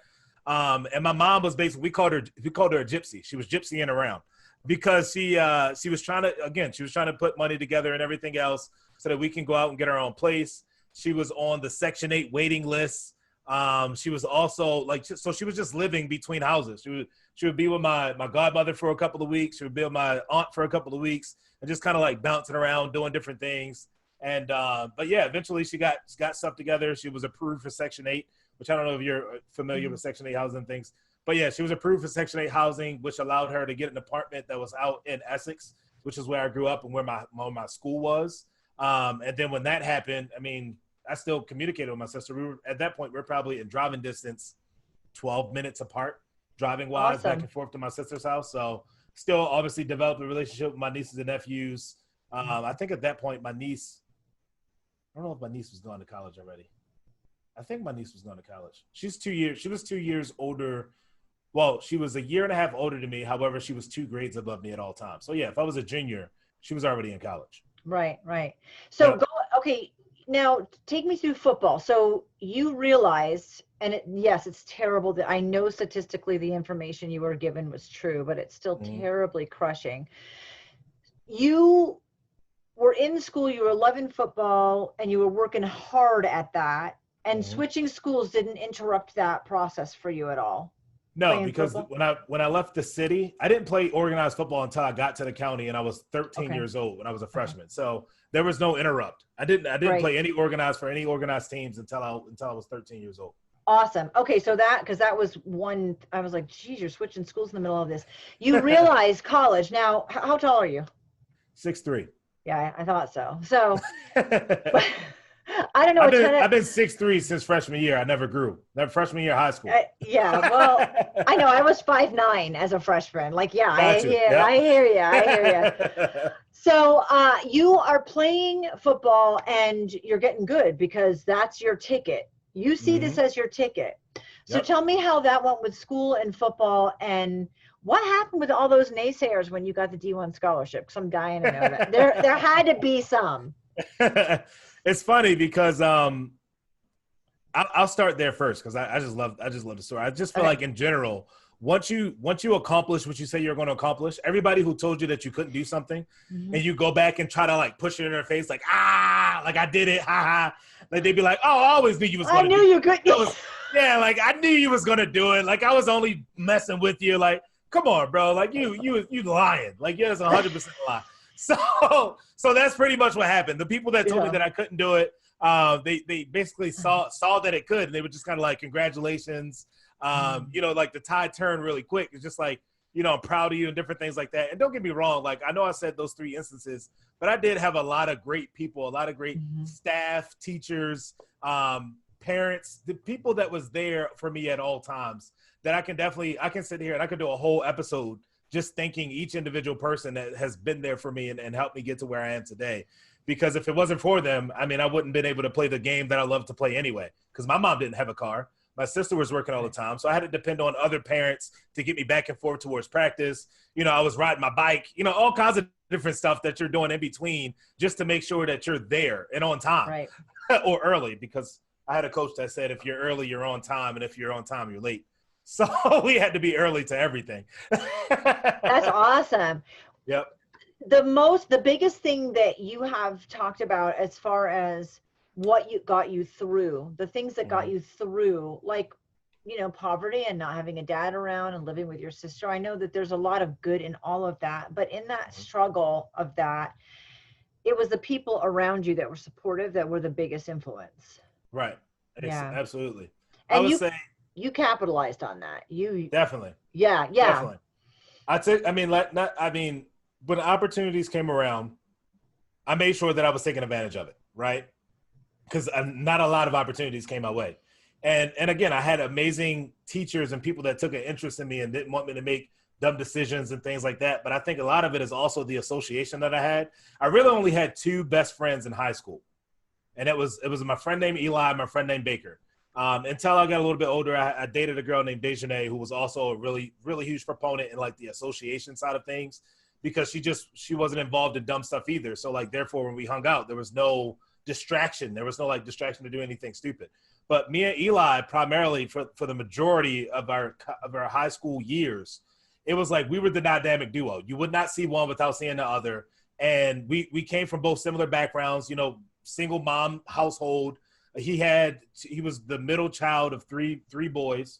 Um, and my mom was basically we called her we called her a gypsy. She was gypsying around because she uh, she was trying to again she was trying to put money together and everything else so that we can go out and get our own place. She was on the Section Eight waiting list. Um, she was also like so she was just living between houses. She would she would be with my my godmother for a couple of weeks. She would be with my aunt for a couple of weeks, and just kind of like bouncing around, doing different things. And uh, but yeah, eventually she got got stuff together. She was approved for Section Eight, which I don't know if you're familiar with Section Eight housing things. But yeah, she was approved for Section Eight housing, which allowed her to get an apartment that was out in Essex, which is where I grew up and where my where my school was. Um, and then when that happened, I mean, I still communicated with my sister. We were at that point, we are probably in driving distance, twelve minutes apart, driving wise back and forth to my sister's house. So still obviously developed a relationship with my nieces and nephews. Um, I think at that point, my niece, I don't know if my niece was going to college already. I think my niece was going to college. She's two years. She was two years older. Well, she was a year and a half older than me. However, she was two grades above me at all times. So yeah, if I was a junior, she was already in college. Right, right. So go okay. Now take me through football. So you realized, and it, yes, it's terrible that I know statistically the information you were given was true, but it's still Mhm. terribly crushing. You were in school, you were loving football, and you were working hard at that. And Mhm. switching schools didn't interrupt that process for you at all. No, because football? when I when I left the city, I didn't play organized football until I got to the county, and I was 13 Okay. years old when I was a freshman. So there was no interrupt. I didn't I didn't Right. play any organized for any organized teams until I until I was 13 years old. Awesome. Okay, so that because that was one. I was like, geez, you're switching schools in the middle of this. You realize college now. How tall are you? Six three. Yeah, I I thought so. So I don't know. I've what been, I've been six three since freshman year. I never grew. Never freshman year of high school. uh, yeah. Well, I know I was five nine as a freshman. Like, yeah, I hear, yeah. I hear you. I hear you. So uh, you are playing football and you're getting good because that's your ticket You see this as your ticket. So Yep. tell me how that went with school and football and what happened with all those naysayers when you got the D1 scholarship? Because I'm dying to know that. there there had to be some. it's funny because um, I'll, I'll start there first because I, I just love I just love the story. I just feel Okay. like in general, once you once you accomplish what you say you're going to accomplish, everybody who told you that you couldn't do something, Mhm. and you go back and try to like push it in their face, like ah, like I did it, ha ha. Like they'd be like, oh, I always knew you was I going to. knew you could. Was- yeah, like I knew you was gonna do it. Like I was only messing with you. Like, come on, bro. Like you, you, you lying. Like yeah, it's a hundred percent lie. So, so that's pretty much what happened. The people that told Yeah. me that I couldn't do it, uh, they they basically saw saw that it could, and they were just kind of like, congratulations. Um, you know, like the tide turned really quick. It's just like, you know, I'm proud of you and different things like that. And don't get me wrong, like I know I said those three instances, but I did have a lot of great people, a lot of great Mhm. staff, teachers, um, parents, the people that was there for me at all times that I can definitely I can sit here and I could do a whole episode just thanking each individual person that has been there for me and, and helped me get to where I am today. Because if it wasn't for them, I mean, I wouldn't been able to play the game that I love to play anyway. Because my mom didn't have a car. My sister was working all the time. So I had to depend on other parents to get me back and forth towards practice. You know, I was riding my bike, you know, all kinds of different stuff that you're doing in between just to make sure that you're there and on time Right. or early because I had a coach that said if you're early, you're on time, and if you're on time, you're late. So we had to be early to everything. That's awesome. Yep. The most, the biggest thing that you have talked about as far as what you got you through, the things that got Mhm. you through, like, you know, poverty and not having a dad around and living with your sister. I know that there's a lot of good in all of that, but in that Mhm. struggle of that, it was the people around you that were supportive that were the biggest influence. Right. Yeah. Absolutely. I And would you say you capitalized on that. You definitely. yeah, yeah. Definitely. I took. I mean, like, not. I mean, when opportunities came around, I made sure that I was taking advantage of it. Right. Because not a lot of opportunities came my way, and and again, I had amazing teachers and people that took an interest in me and didn't want me to make dumb decisions and things like that. But I think a lot of it is also the association that I had. I really only had two best friends in high school, and it was it was my friend named Eli, my friend named Baker. Um, until I got a little bit older, I, I dated a girl named Dejanay who was also a really, really huge proponent in like the association side of things because she just she wasn't involved in dumb stuff either. So like therefore when we hung out, there was no distraction. There was no like distraction to do anything stupid. But me and Eli primarily for, for the majority of our of our high school years, it was like we were the dynamic duo. You would not see one without seeing the other. And we we came from both similar backgrounds, you know, single mom household he had he was the middle child of three three boys.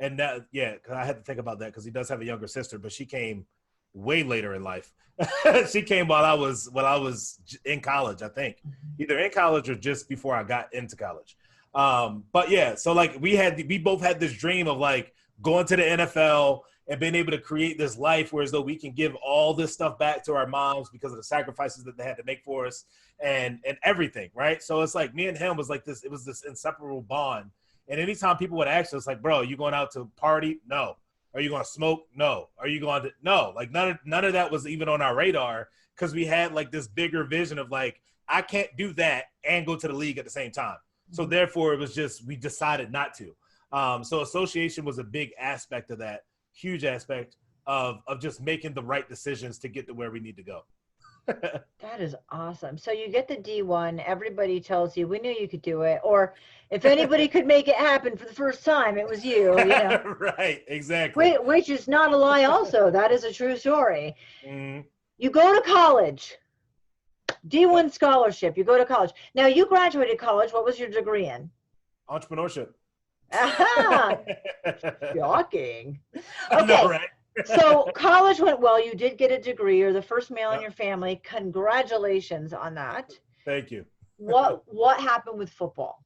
And that yeah 'cause i had to think about that because he does have a younger sister but she came way later in life. She came while i was while i was in college i think. Either in college or just before i got into college. Um but yeah so like we had we both had this dream of like going to the nfl and being able to create this life whereas though we can give all this stuff back to our moms because of the sacrifices that they had to make for us and and everything, right? So it's like me and him was like this. It was this inseparable bond. And anytime people would ask us, like, "Bro, you going out to party? No. Are you going to smoke? No. Are you going to? No. Like none of none of that was even on our radar because we had like this bigger vision of like I can't do that and go to the league at the same time. So therefore, it was just we decided not to. Um, so association was a big aspect of that, huge aspect of of just making the right decisions to get to where we need to go. That is awesome. So you get the D1, everybody tells you, we knew you could do it. Or if anybody could make it happen for the first time, it was you, you know. right, exactly. Whi- Which is not a lie also. That is a true story. Mhm. You go to college. D1 scholarship. You go to college. Now you graduated college. What was your degree in? Entrepreneurship. Shocking. Know, Okay. right? So college went well. You did get a degree. You're the first male in your family. Congratulations on that. Thank you. What what happened with football?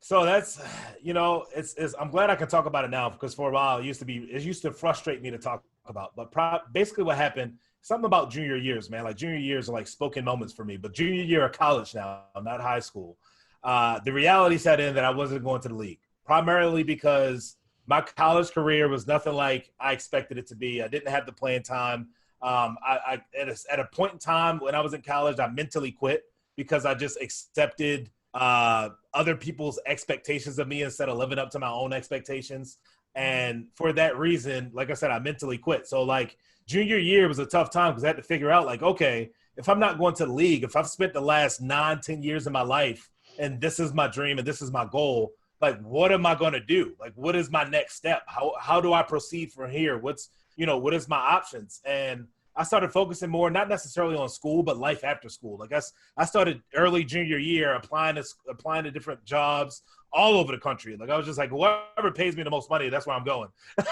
So that's, you know, it's, it's. I'm glad I can talk about it now because for a while it used to be, it used to frustrate me to talk about. But pro- basically, what happened, something about junior years, man. Like junior years are like spoken moments for me. But junior year of college now, not high school. Uh, the reality set in that I wasn't going to the league, primarily because my college career was nothing like I expected it to be. I didn't have the playing time. Um, I, I at, a, at a point in time when I was in college, I mentally quit because I just accepted uh, other people's expectations of me instead of living up to my own expectations. And for that reason, like I said, I mentally quit. So like junior year was a tough time because I had to figure out like, okay, if I'm not going to the league, if I've spent the last nine, ten years of my life and this is my dream and this is my goal, like what am I going to do? Like what is my next step? How how do I proceed from here? What's you know what is my options? And I started focusing more, not necessarily on school, but life after school. Like I, I started early junior year applying to applying to different jobs all over the country. Like I was just like, whoever pays me the most money, that's where I'm going.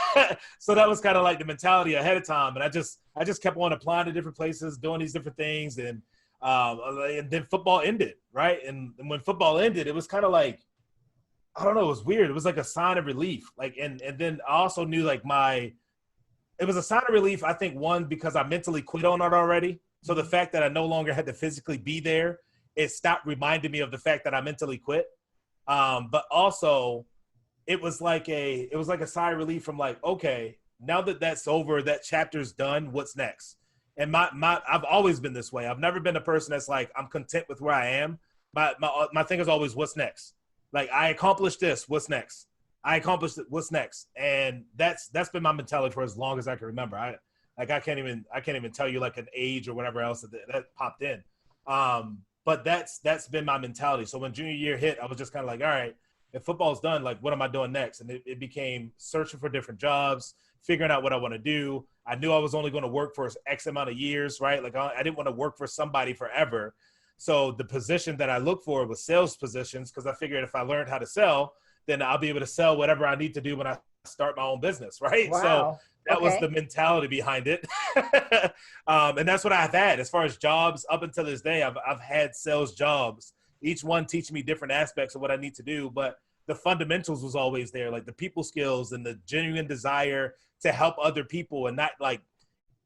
so that was kind of like the mentality ahead of time. And I just I just kept on applying to different places, doing these different things, and um, and then football ended, right? And, and when football ended, it was kind of like I don't know, it was weird. It was like a sign of relief. Like and and then I also knew like my it was a sign of relief. I think one because I mentally quit on it already. So the fact that I no longer had to physically be there, it stopped reminding me of the fact that I mentally quit. Um, but also, it was like a it was like a sigh of relief from like okay now that that's over that chapter's done what's next and my my I've always been this way I've never been a person that's like I'm content with where I am my my my thing is always what's next like I accomplished this what's next I accomplished it what's next and that's that's been my mentality for as long as I can remember I like I can't even I can't even tell you like an age or whatever else that, that popped in um but that's that's been my mentality. So when junior year hit, I was just kind of like, all right, if football's done, like what am I doing next? And it, it became searching for different jobs, figuring out what I want to do. I knew I was only going to work for X amount of years, right? Like I, I didn't want to work for somebody forever. So the position that I looked for was sales positions because I figured if I learned how to sell, then I'll be able to sell whatever I need to do when I start my own business, right? Wow. So that Okay. was the mentality behind it um, and that's what i've had as far as jobs up until this day I've, I've had sales jobs each one teaching me different aspects of what i need to do but the fundamentals was always there like the people skills and the genuine desire to help other people and not like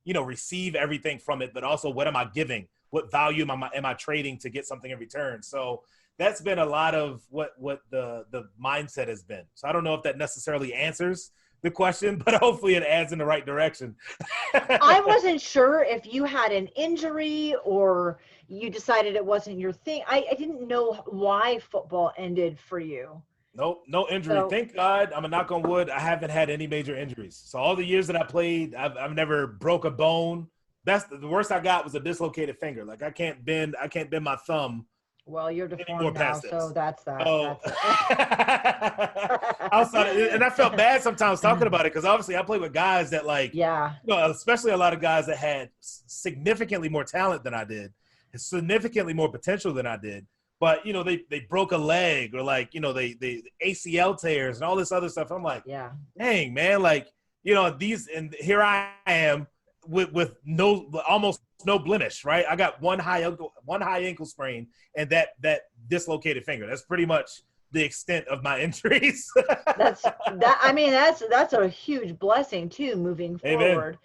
you know receive everything from it but also what am i giving what value am i, am I trading to get something in return so that's been a lot of what what the the mindset has been so i don't know if that necessarily answers the question, but hopefully it adds in the right direction. I wasn't sure if you had an injury or you decided it wasn't your thing. I, I didn't know why football ended for you. Nope, no injury. So- Thank God. I'm a knock on wood. I haven't had any major injuries. So all the years that I played, I've, I've never broke a bone. That's the, the worst I got was a dislocated finger. Like I can't bend, I can't bend my thumb. Well, you're deformed now, so that's that. Oh, That's outside, and I felt bad sometimes talking about it because obviously I played with guys that like yeah. you know, especially a lot of guys that had significantly more talent than I did, significantly more potential than I did. But you know, they they broke a leg or like you know they they ACL tears and all this other stuff. I'm like, Yeah. dang man, like you know these and here I am with with no almost no blemish, right? I got one high ankle one high ankle sprain and that that dislocated finger. That's pretty much the extent of my injuries. That's that I mean that's that's a huge blessing too moving Amen. forward.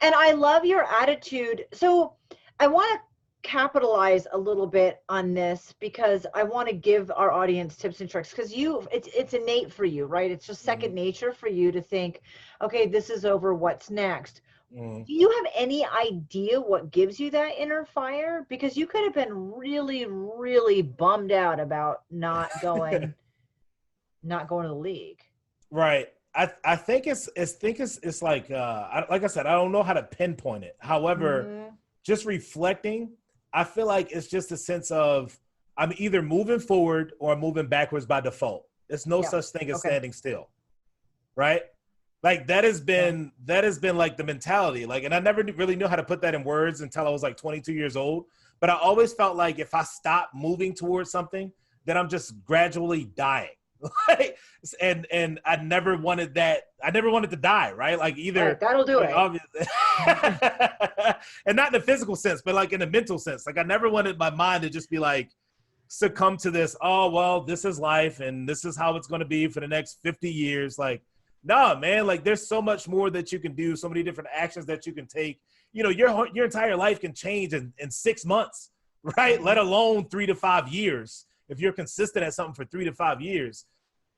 And I love your attitude. So I want to capitalize a little bit on this because I want to give our audience tips and tricks because you it's it's innate for you, right? It's just 2nd Mhm. nature for you to think, okay, this is over, what's next? Mm. Do you have any idea what gives you that inner fire? Because you could have been really, really bummed out about not going, not going to the league. Right. I I think it's it's think it's it's like uh I, like I said I don't know how to pinpoint it. However, Mhm. just reflecting, I feel like it's just a sense of I'm either moving forward or I'm moving backwards by default. There's no Yeah. such thing as Okay. standing still. Right? Like that has been that has been like the mentality. Like and I never really knew how to put that in words until I was like 22 years old, but I always felt like if I stop moving towards something, then I'm just gradually dying. Like, and and I never wanted that. I never wanted to die, right? Like either Right, that'll do like, it. and not in the physical sense, but like in the mental sense. Like I never wanted my mind to just be like succumb to this. Oh well, this is life, and this is how it's going to be for the next fifty years. Like, nah, man. Like there's so much more that you can do. So many different actions that you can take. You know, your your entire life can change in in six months, right? Mm-hmm. Let alone three to five years. If you're consistent at something for three to five years.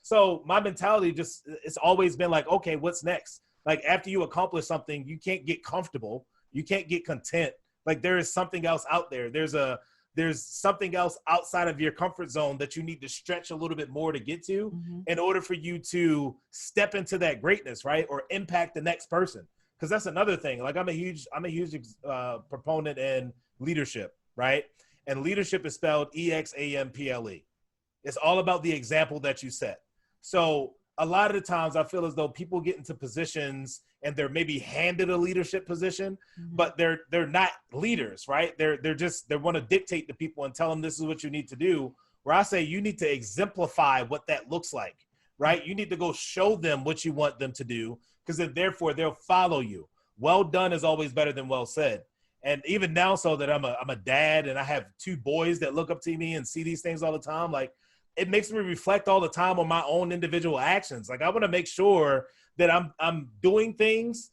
So my mentality just it's always been like, okay, what's next? Like after you accomplish something, you can't get comfortable. You can't get content. Like there is something else out there. There's a there's something else outside of your comfort zone that you need to stretch a little bit more to get to Mhm. in order for you to step into that greatness, right? Or impact the next person. Because that's another thing. Like I'm a huge, I'm a huge uh, proponent in leadership, right? And leadership is spelled E X A M P L E. It's all about the example that you set. So a lot of the times I feel as though people get into positions and they're maybe handed a leadership position, Mhm. but they're they're not leaders, right? They're they're just they want to dictate to people and tell them this is what you need to do. Where I say you need to exemplify what that looks like, right? You need to go show them what you want them to do, because then therefore they'll follow you. Well done is always better than well said. And even now, so that I'm a I'm a dad and I have two boys that look up to me and see these things all the time, like it makes me reflect all the time on my own individual actions. Like I want to make sure that I'm I'm doing things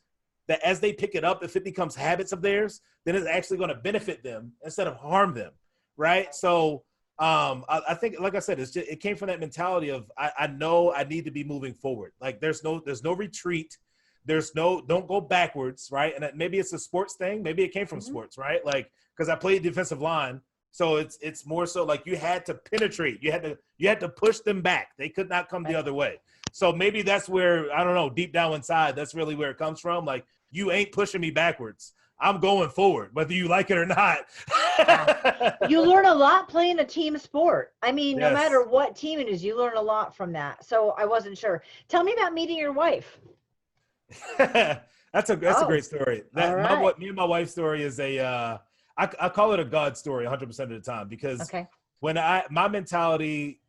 that as they pick it up, if it becomes habits of theirs, then it's actually going to benefit them instead of harm them, right? So um, I, I think, like I said, it's just it came from that mentality of I, I know I need to be moving forward. Like there's no there's no retreat. There's no don't go backwards, right? And that- maybe it's a sports thing. Maybe it came from Mhm. sports, right? Like because I played defensive line, so it's it's more so like you had to penetrate. You had to you had to push them back. They could not come the other way. So maybe that's where I don't know, deep down inside, that's really where it comes from. Like you ain't pushing me backwards. I'm going forward, whether you like it or not. you learn a lot playing a team sport. I mean, no matter what team it is, you learn a lot from that. So I wasn't sure. Tell me about meeting your wife. that's a that's a Oh, great story. That all my, me and my wife's story is a uh, I, I call it a God story 100 percent of the time because Okay. when I my mentality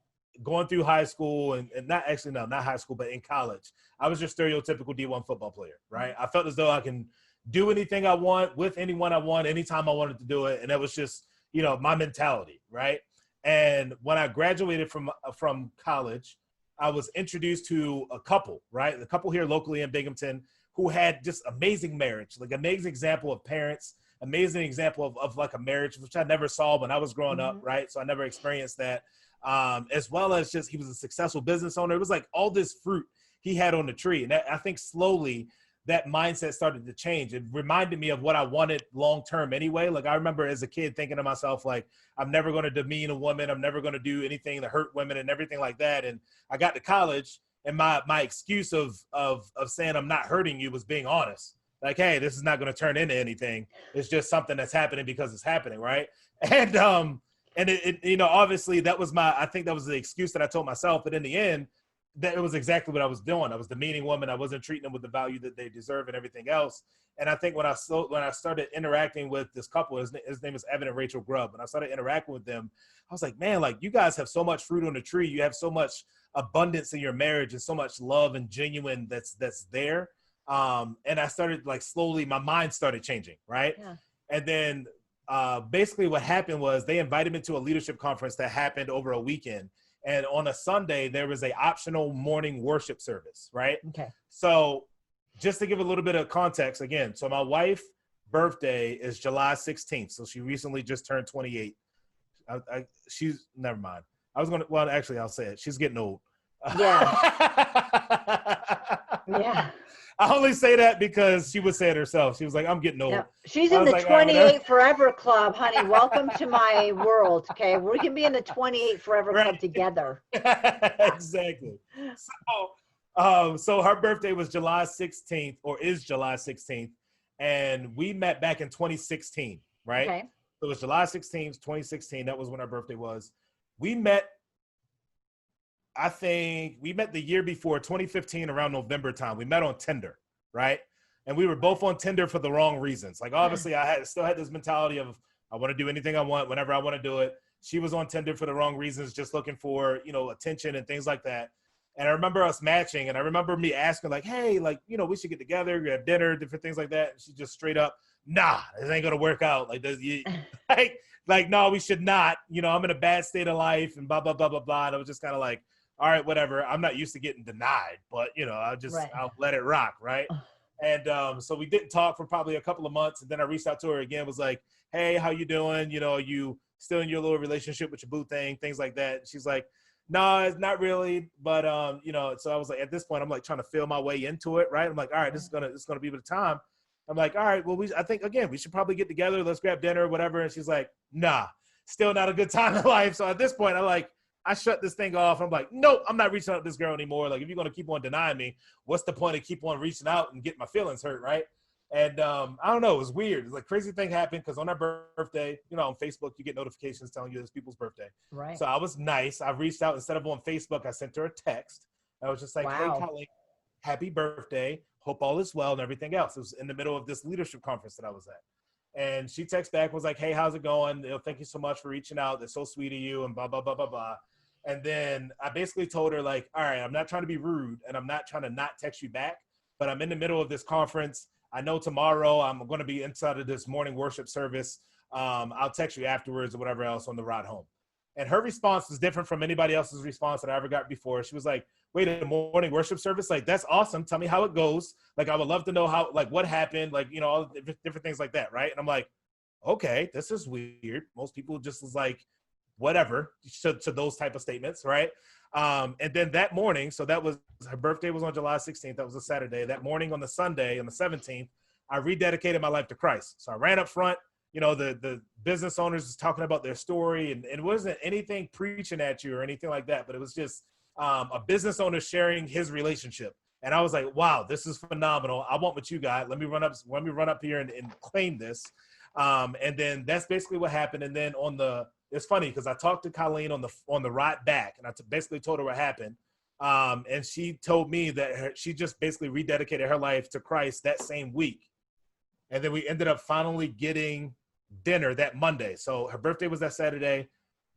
going through high school and, and not actually no not high school but in college I was your stereotypical D1 football player right? Mm-hmm. I felt as though I can do anything I want with anyone I want anytime I wanted to do it. And that was just you know my mentality right? And when I graduated from from college I was introduced to a couple right? A couple here locally in Binghamton who had just amazing marriage like amazing example of parents amazing example of, of like a marriage which I never saw when I was growing up Mhm. right so I never experienced that um, as well as just he was a successful business owner. It was like all this fruit he had on the tree, and that, I think slowly that mindset started to change. It reminded me of what I wanted long term anyway. Like I remember as a kid thinking to myself, like I'm never going to demean a woman, I'm never going to do anything to hurt women, and everything like that. And I got to college, and my my excuse of of of saying I'm not hurting you was being honest. Like, hey, this is not going to turn into anything. It's just something that's happening because it's happening, right? And um, and it, it, you know obviously that was my i think that was the excuse that i told myself but in the end that it was exactly what i was doing. I was demeaning women i wasn't treating them with the value that they deserve and everything else. And i think when i so when i started interacting with this couple his, his name is evan and rachel grubb. And i started interacting with them i was like man like you guys have so much fruit on the tree. You have so much abundance in your marriage and so much love and genuine that's that's there um and i started like slowly my mind started changing right? Yeah. and then uh, basically what happened was they invited me to a leadership conference that happened over a weekend. And on a sunday there was a optional morning worship service right? Okay. so just to give a little bit of context again so my wife birthday is july 16th so she recently just turned 28 I, I, she's never mind. I was gonna well actually i'll say it. She's getting old. Yeah. I only say that because she would say it herself. She was like, "I'm getting old." She's in the like, all right, 28 Forever Club, honey. Welcome to my world. Okay. We can be in the 28 Forever Club together. exactly. So, um, so her birthday was July 16th, or is July 16th, and we met back in 2016, right? Okay. So it was July 16th, 2016. That was when our birthday was. We met, I think we met the year before, 2015, around November time. We met on Tinder, right? And we were both on Tinder for the wrong reasons. Like obviously, I had still had this mentality of I want to do anything I want whenever I want to do it. She was on Tinder for the wrong reasons, just looking for you know attention and things like that. And I remember us matching, and I remember me asking like, "Hey, like you know, we should get together, we have dinner, different things like that." And she just straight up, "Nah, this ain't gonna work out. Like, does you like, like, no, we should not. You know, I'm in a bad state of life, and blah blah blah blah blah." And I was just kind of like, "All right, whatever. I'm not used to getting denied, but you know, I'll just Right. I'll let it rock, right?" And um, so we didn't talk for probably a couple of months, and then I reached out to her again. Was like, "Hey, how you doing? You know, you still in your little relationship with your boo thing, things like that." And she's like, "No, it's not really." But um, you know, so I was like, at this point, I'm like trying to feel my way into it, right? I'm like, "All right, this is gonna this is gonna be the time." I'm like, "All right, well, we I think again we should probably get together. Let's grab dinner, whatever." And she's like, "Nah." still not a good time in life. So at this point, I like I shut this thing off. I'm like, nope, I'm not reaching out to this girl anymore. Like, if you're gonna keep on denying me, what's the point of keep on reaching out and getting my feelings hurt, right? And um, I don't know, it was weird. It's like crazy thing happened because on her birthday, you know, on Facebook, you get notifications telling you it's people's birthday. Right. So I was nice. I reached out instead of on Facebook, I sent her a text. I was just like, Wow. hey, Colleen, happy birthday. Hope all is well and everything else. It was in the middle of this leadership conference that I was at. And she texted back, was like, hey, how's it going? You know, thank you so much for reaching out. That's so sweet of you, and blah, blah, blah, blah, blah. And then I basically told her, like, all right, I'm not trying to be rude and I'm not trying to not text you back, but I'm in the middle of this conference. I know tomorrow I'm going to be inside of this morning worship service. Um, I'll text you afterwards or whatever else on the ride home. And her response was different from anybody else's response that I ever got before. She was like, wait, a morning worship service? Like, that's awesome. Tell me how it goes. Like, I would love to know how, like, what happened, like, you know, all different things like that, right? And I'm like, okay, this is weird. Most people just was like, whatever to, those type of statements, right? Um, and then that morning, so that was her birthday was on July 16th. That was a Saturday. That morning on the Sunday, on the 17th, I rededicated my life to Christ. So I ran up front. You know, the the business owners was talking about their story, and, and it wasn't anything preaching at you or anything like that, but it was just um, a business owner sharing his relationship. And I was like, wow, this is phenomenal. I want what you got. Let me run up, let me run up here and, and claim this. Um, and then that's basically what happened. And then on the, it's funny because I talked to Colleen on the on the ride back, and I t- basically told her what happened. Um, and she told me that her, she just basically rededicated her life to Christ that same week. And then we ended up finally getting dinner that Monday. So her birthday was that Saturday.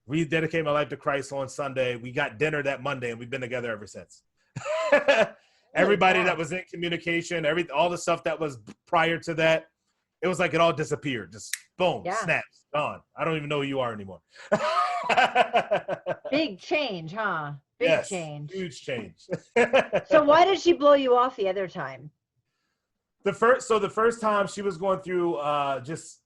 Rededicated my life to Christ on Sunday. We got dinner that Monday, and we've been together ever since. Everybody wow. that was in communication, every all the stuff that was prior to that, it was like it all disappeared. Just boom, Yeah. snaps, gone. I don't even know who you are anymore. Big change, huh? Big Yes, change. Huge change. So why did she blow you off the other time? the first so the first time she was going through uh just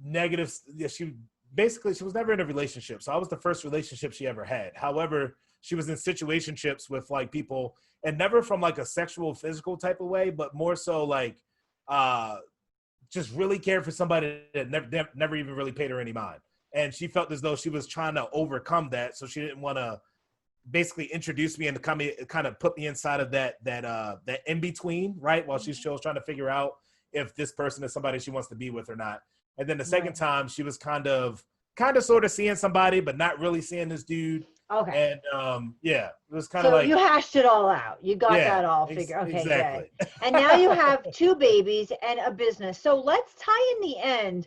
negative yeah, she basically she was never in a relationship so i was the first relationship she ever had however she was in situationships with like people and never from like a sexual physical type of way but more so like uh just really cared for somebody that never never, even really paid her any mind. And she felt as though she was trying to overcome that so she didn't want to basically introduce me and come kind of put me inside of that that uh that in between right while she's still trying to figure out if this person is somebody she wants to be with or not. And then the second Right. time she was kind of kind of sort of seeing somebody but not really seeing this dude Okay. and um yeah it was kind So of like you hashed it all out. You got yeah, that all ex- figured. Okay, exactly good. And now you have two babies and a business. So let's tie in the end.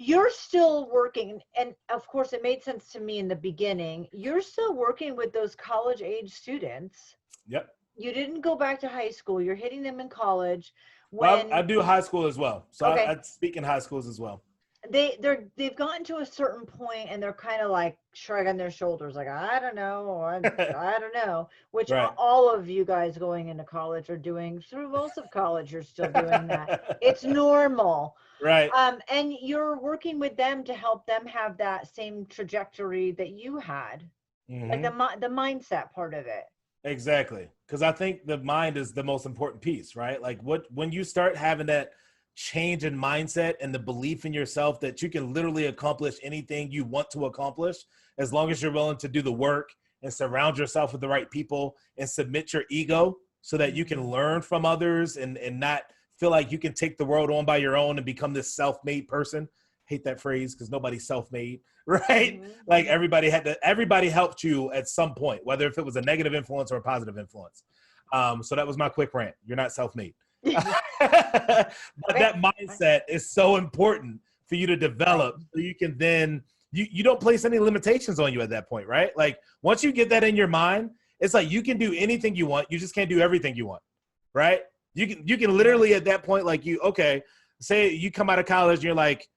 You're still working, and of course, it made sense to me in the beginning. You're still working with those college age students. yep You didn't go back to high school. You're hitting them in college. well, When I, I do high school as well so Okay. I, I speak in high schools as well they they're they've gotten to a certain point and they're kind of like shrugging their shoulders like i don't know I, I don't know which Right. all of you guys going into college are doing through most of college you're still doing that it's normal right um and you're working with them to help them have that same trajectory that you had like Mhm. the the mindset part of it Exactly. Because I think the mind is the most important piece, right? Like what when you start having that change in mindset and the belief in yourself that you can literally accomplish anything you want to accomplish as long as you're willing to do the work and surround yourself with the right people and submit your ego so that you can learn from others and and not feel like you can take the world on by your own and become this self-made person. Hate that phrase because nobody's self-made, right? Mhm. like everybody had to everybody helped you at some point whether if it was a negative influence or a positive influence um so that was my quick rant you're not self-made but that mindset is so important for you to develop so you can then you you don't place any limitations on you at that point right? Like once you get that in your mind it's like you can do anything you want you just can't do everything you want right? You can you can literally at that point like you okay say you come out of college and you're like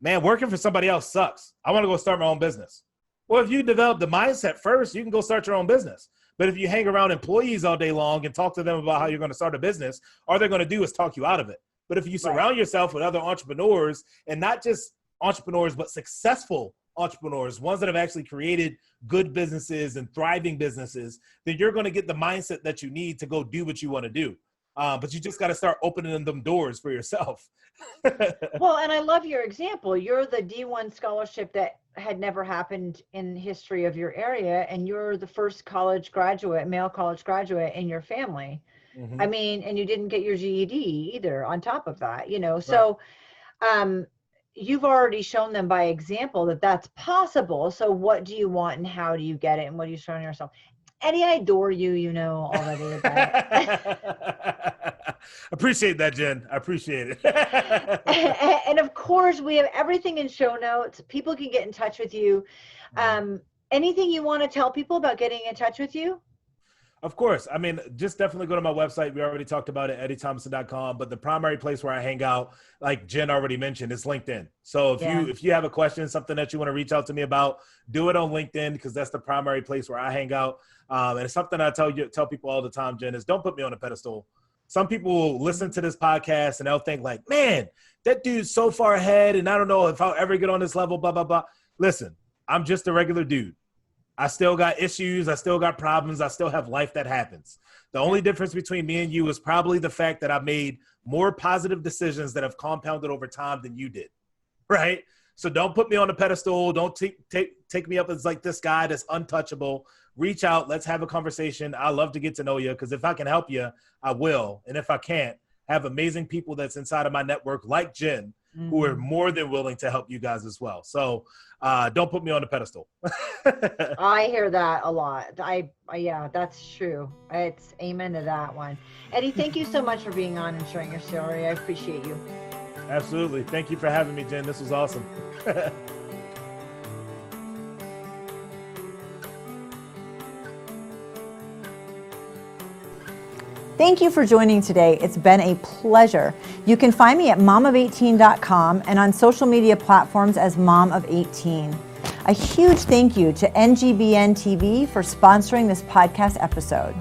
man working for somebody else sucks. I want to go start my own business. Well if you develop the mindset first you can go start your own business but if you hang around employees all day long and talk to them about how you're going to start a business all they're going to do is talk you out of it. But if you surround yourself with other entrepreneurs and not just entrepreneurs but successful entrepreneurs ones that have actually created good businesses and thriving businesses then you're going to get the mindset that you need to go do what you want to do Uh, but you just got to start opening them doors for yourself. well, and I love your example. You're the D1 scholarship that had never happened in history of your area, and you're the first college graduate, male college graduate in your family. Mm-hmm. I mean, and you didn't get your GED either on top of that, you know. So um you've already shown them by example that that's possible. So what do you want and how do you get it and what are you showing yourself? Eddie, I adore you, you know already appreciate that, Jen. I appreciate it. and of course, we have everything in show notes. People can get in touch with you. Mm-hmm. Um, anything you want to tell people about getting in touch with you? Of course. I mean, just definitely go to my website. We already talked about it, eddiethomason.com. But the primary place where I hang out, like Jen already mentioned, is LinkedIn. So if yeah. you if you have a question, something that you want to reach out to me about, do it on LinkedIn because that's the primary place where I hang out. Um, and it's something I tell you tell people all the time, Jen, is don't put me on a pedestal. Some people will listen to this podcast and they'll think like, man, that dude's so far ahead, and I don't know if I'll ever get on this level, blah, blah, blah. Listen, I'm just a regular dude. I still got issues. I still got problems. I still have life that happens. The only difference between me and you is probably the fact that I made more positive decisions that have compounded over time than you did. Right? So don't put me on a pedestal. Don't take take take me up as like this guy that's untouchable. Reach out. Let's have a conversation. I love to get to know you because if I can help you, I will. And if I can't, have amazing people that's inside of my network like Jen mm-hmm. who are mm-hmm. more than willing to help you guys as well. So uh, don't put me on a pedestal. I hear that a lot. I, I, yeah, that's true. It's amen to that one. Eddie, thank you so much for being on and sharing your story. I appreciate you. Absolutely. Thank you for having me, Jen. This was awesome. Thank you for joining today. It's been a pleasure. You can find me at momof18.com and on social media platforms as Mom of 18. A huge thank you to NGBN TV for sponsoring this podcast episode.